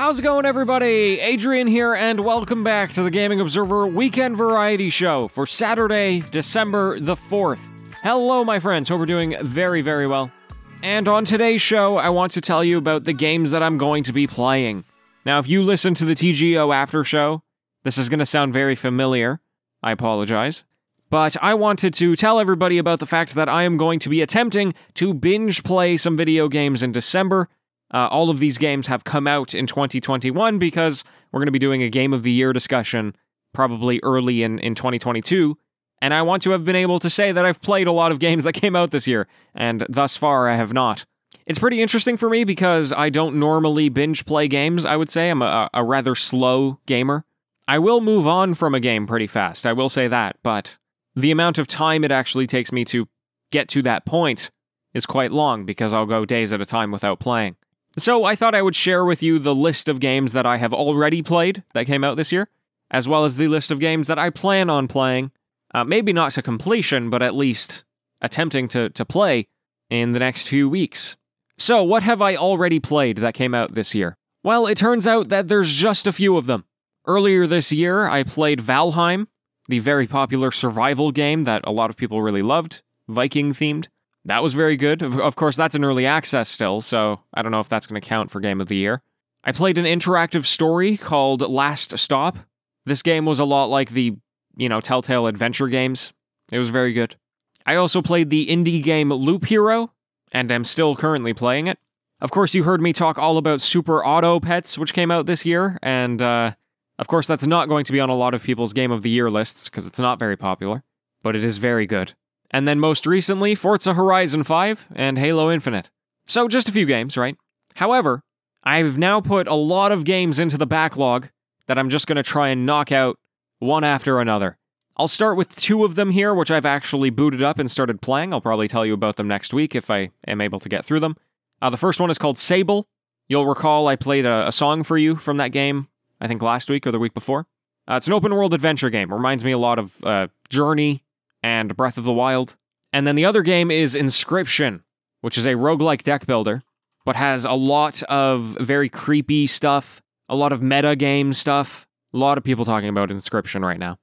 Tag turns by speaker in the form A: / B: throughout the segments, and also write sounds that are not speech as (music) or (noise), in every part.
A: How's it going, everybody? Adrian here, and welcome back to the Gaming Observer Weekend Variety Show for Saturday, December the 4th. Hello, my friends. Hope we're doing very, very well. And on today's show, I want to tell you about the games that I'm going to be playing. Now, if you listen to the TGO after show, this is going to sound very familiar. I apologize. But I wanted to tell everybody about the fact that I am going to be attempting to binge play some video games in December. Uh, all of these games have come out in 2021 because we're going to be doing a Game of the Year discussion probably early in, in 2022. And I want to have been able to say that I've played a lot of games that (laughs) came out this year, and thus far I have not. It's pretty interesting for me because I don't normally binge play games, I would say. I'm a, a rather slow gamer. I will move on from a game pretty fast, I will say that, but the amount of time it actually takes me to get to that point is quite long because I'll go days at a time without playing. So I thought I would share with you the list of games that I have already played that came out this year, as well as the list of games that I plan on playing, uh, maybe not to completion, but at least attempting to, to play in the next few weeks. So, what have I already played that came out this year? Well, it turns out that there's just a few of them. Earlier this year, I played Valheim, the very popular survival game that a lot of people really loved, Viking themed. That was very good. Of, course, that's an early access still, so I don't know if that's going to count for Game of the Year. I played an interactive story called Last Stop. This game was a lot like the, you know, Telltale adventure games. It was very good. I also played the indie game Loop Hero, and am still currently playing it. Of course, you heard me talk all about Super Auto Pets, which came out this year, and uh, of course, that's not going to be on a lot of people's Game of the Year lists because it's not very popular, but it is very good. And then most recently, Forza Horizon 5 and Halo Infinite. So just a few games, right? However, I've now put a lot of games into the backlog that I'm just going to try and knock out one after another. I'll start with two of them here, which I've actually booted up and started playing. I'll probably tell you about them next week if I am able to get through them. Uh, the first one is called Sable. You'll recall I played a, a song for you from that game I think last week or the week before. Uh, it's an open world adventure game. Reminds me a lot of uh, Journey and Breath of the Wild. And then the other game is Inscryption, which is a roguelike deck builder, but has a lot of very creepy stuff, a lot of meta game stuff. A lot of people talking about Inscryption right now.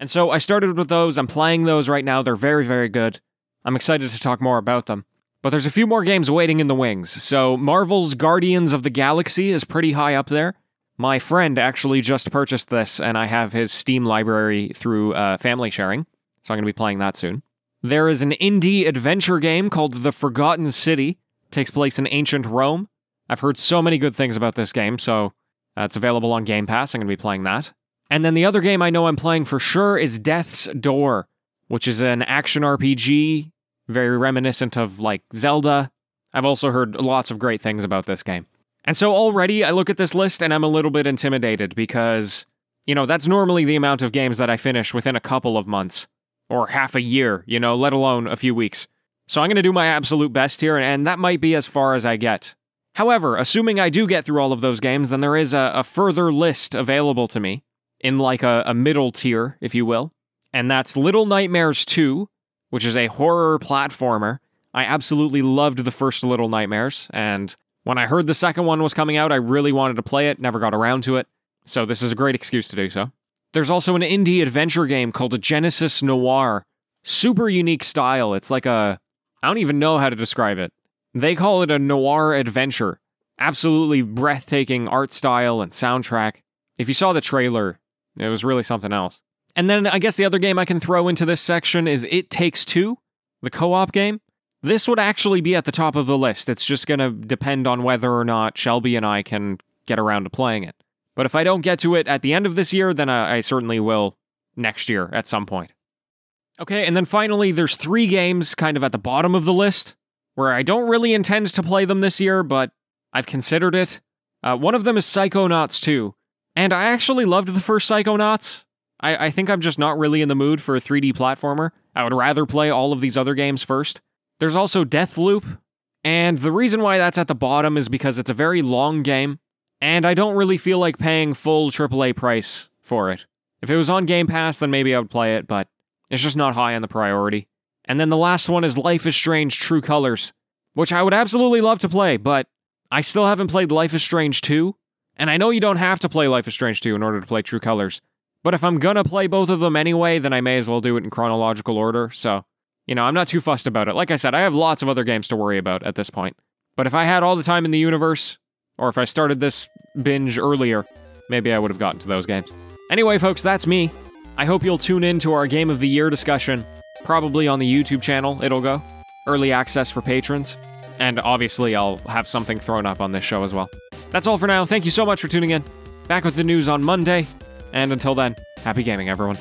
A: And so I started with those. I'm playing those right now. They're very, very good. I'm excited to talk more about them. But there's a few more games waiting in the wings. So Marvel's Guardians of the Galaxy is pretty high up there. My friend actually just purchased this, and I have his Steam library through uh, family sharing, so I'm going to be playing that soon. There is an indie adventure game called The Forgotten City. It takes place in ancient Rome. I've heard so many good things about this game, so it's available on Game Pass. I'm going to be playing that. And then the other game I know I'm playing for sure is Death's Door, which is an action RPG, very reminiscent of like Zelda. I've also heard lots of great things about this game. And so already I look at this list and I'm a little bit intimidated because, you know, that's normally the amount of games that I finish within a couple of months or half a year, you know, let alone a few weeks. So I'm going to do my absolute best here, and that might be as far as I get. However, assuming I do get through all of those games, then there is a, a further list available to me in like a, a middle tier, if you will. And that's Little Nightmares 2, which is a horror platformer. I absolutely loved the first Little Nightmares, and when I heard the second one was coming out, I really wanted to play it, never got around to it, so this is a great excuse to do so. There's also an indie adventure game called Genesis Noir. Super unique style. It's like a. I don't even know how to describe it. They call it a noir adventure. Absolutely breathtaking art style and soundtrack. If you saw the trailer, it was really something else. And then I guess the other game I can throw into this section is It Takes Two, the co op game. This would actually be at the top of the list. It's just going to depend on whether or not Shelby and I can get around to playing it. But if I don't get to it at the end of this year, then I, I certainly will next year at some point. Okay, and then finally, there's three games kind of at the bottom of the list where I don't really intend to play them this year, but I've considered it. Uh, one of them is Psychonauts 2, and I actually loved the first Psychonauts. I, I think I'm just not really in the mood for a 3D platformer. I would rather play all of these other games first. There's also Deathloop, and the reason why that's at the bottom is because it's a very long game, and I don't really feel like paying full AAA price for it. If it was on Game Pass, then maybe I would play it, but it's just not high on the priority. And then the last one is Life is Strange True Colors, which I would absolutely love to play, but I still haven't played Life is Strange 2, And I know you don't have to play Life is Strange 2 in order to play True Colors, but if I'm gonna play both of them anyway, then I may as well do it in chronological order. So, you know, I'm not too fussed about it. Like I said, I have lots of other games to worry about at this point. But if I had all the time in the universe, or if I started this binge earlier, maybe I would have gotten to those games. Anyway, folks, that's me. I hope you'll tune in to our Game of the Year discussion, probably on the YouTube channel, it'll go. Early access for patrons. And obviously, I'll have something thrown up on this show as well. That's all for now. Thank you so much for tuning in. Back with the news on Monday. And until then, happy gaming, everyone.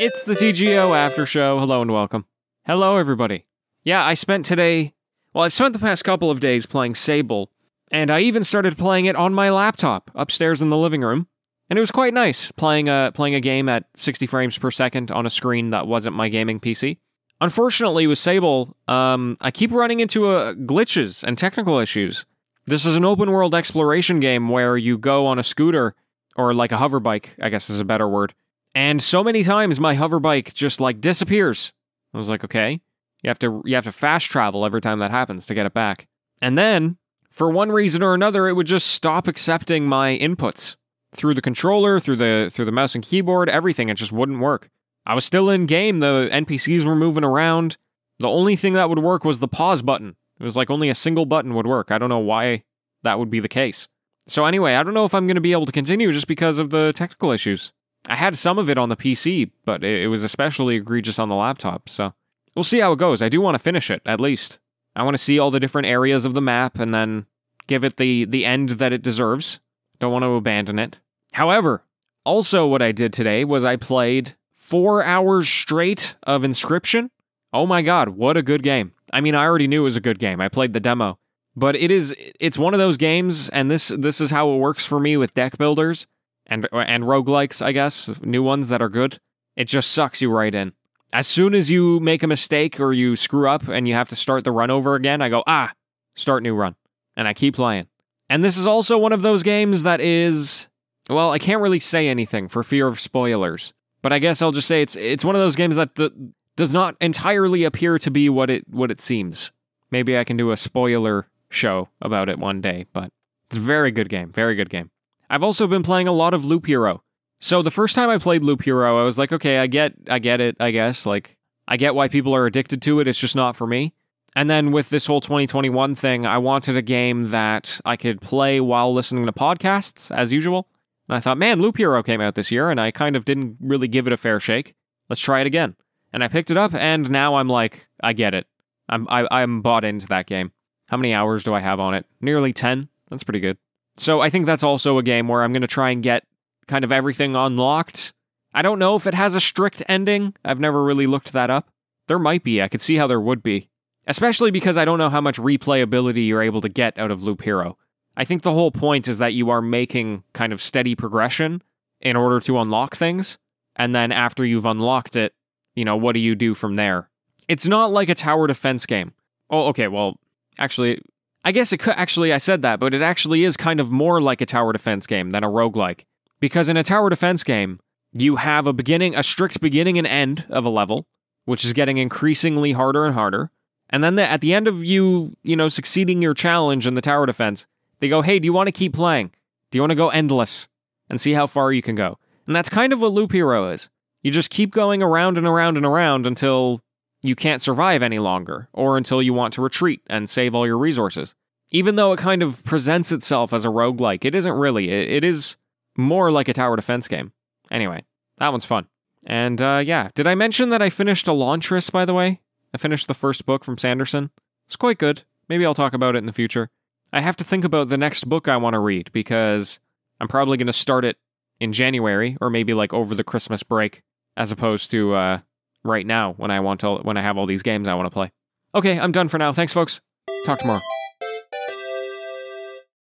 A: It's the TGO After Show. Hello and welcome. Hello, everybody. Yeah, I spent today. Well, I've spent the past couple of days playing Sable, and I even started playing it on my laptop upstairs in the living room, and it was quite nice playing a playing a game at 60 frames per second on a screen that wasn't my gaming PC. Unfortunately, with Sable, um, I keep running into uh, glitches and technical issues. This is an open world exploration game where you go on a scooter or like a hover bike, I guess is a better word. And so many times my hover bike just like disappears. I was like, okay, you have to you have to fast travel every time that happens to get it back. And then, for one reason or another, it would just stop accepting my inputs through the controller, through the through the mouse and keyboard, everything. It just wouldn't work. I was still in game. The NPCs were moving around. The only thing that would work was the pause button. It was like only a single button would work. I don't know why that would be the case. So anyway, I don't know if I'm going to be able to continue just because of the technical issues. I had some of it on the PC, but it was especially egregious on the laptop. So we'll see how it goes. I do want to finish it at least. I want to see all the different areas of the map and then give it the the end that it deserves. Don't want to abandon it. However, also what I did today was I played 4 hours straight of Inscryption. Oh my god, what a good game. I mean, I already knew it was a good game. I played the demo. But it is it's one of those games and this this is how it works for me with deck builders and and roguelikes, I guess, new ones that are good. It just sucks you right in. As soon as you make a mistake or you screw up and you have to start the run over again, I go, "Ah, start new run." And I keep playing. And this is also one of those games that is well, I can't really say anything for fear of spoilers, but I guess I'll just say it's it's one of those games that d- does not entirely appear to be what it what it seems. Maybe I can do a spoiler show about it one day, but it's a very good game, very good game. I've also been playing a lot of Loop Hero. So the first time I played Loop Hero, I was like, okay, I get I get it, I guess. Like I get why people are addicted to it. It's just not for me. And then with this whole 2021 thing, I wanted a game that I could play while listening to podcasts as usual. And I thought, man, Loop Hero came out this year, and I kind of didn't really give it a fair shake. Let's try it again. And I picked it up, and now I'm like, I get it. I'm I, I'm bought into that game. How many hours do I have on it? Nearly 10. That's pretty good. So I think that's also a game where I'm going to try and get kind of everything unlocked. I don't know if it has a strict ending. I've never really looked that up. There might be. I could see how there would be. Especially because I don't know how much replayability you're able to get out of Loop Hero. I think the whole point is that you are making kind of steady progression in order to unlock things. And then after you've unlocked it, you know, what do you do from there? It's not like a tower defense game. Oh, okay, well, actually, I guess it could actually, I said that, but it actually is kind of more like a tower defense game than a roguelike. Because in a tower defense game, you have a beginning, a strict beginning and end of a level, which is getting increasingly harder and harder. And then the, at the end of you, you know, succeeding your challenge in the tower defense, they go, hey, do you want to keep playing? Do you want to go endless and see how far you can go? And that's kind of what Loop Hero is. You just keep going around and around and around until you can't survive any longer, or until you want to retreat and save all your resources. Even though it kind of presents itself as a roguelike, it isn't really. It, is more like a tower defense game. Anyway, that one's fun. And uh, yeah, did I mention that I finished Elantris, by the way? I finished the first book from Sanderson. It's quite good. Maybe I'll talk about it in the future. I have to think about the next book I want to read because I'm probably going to start it in January or maybe like over the Christmas break as opposed to uh, right now when I want to when I have all these games I want to play. Okay, I'm done for now. Thanks folks. Talk tomorrow.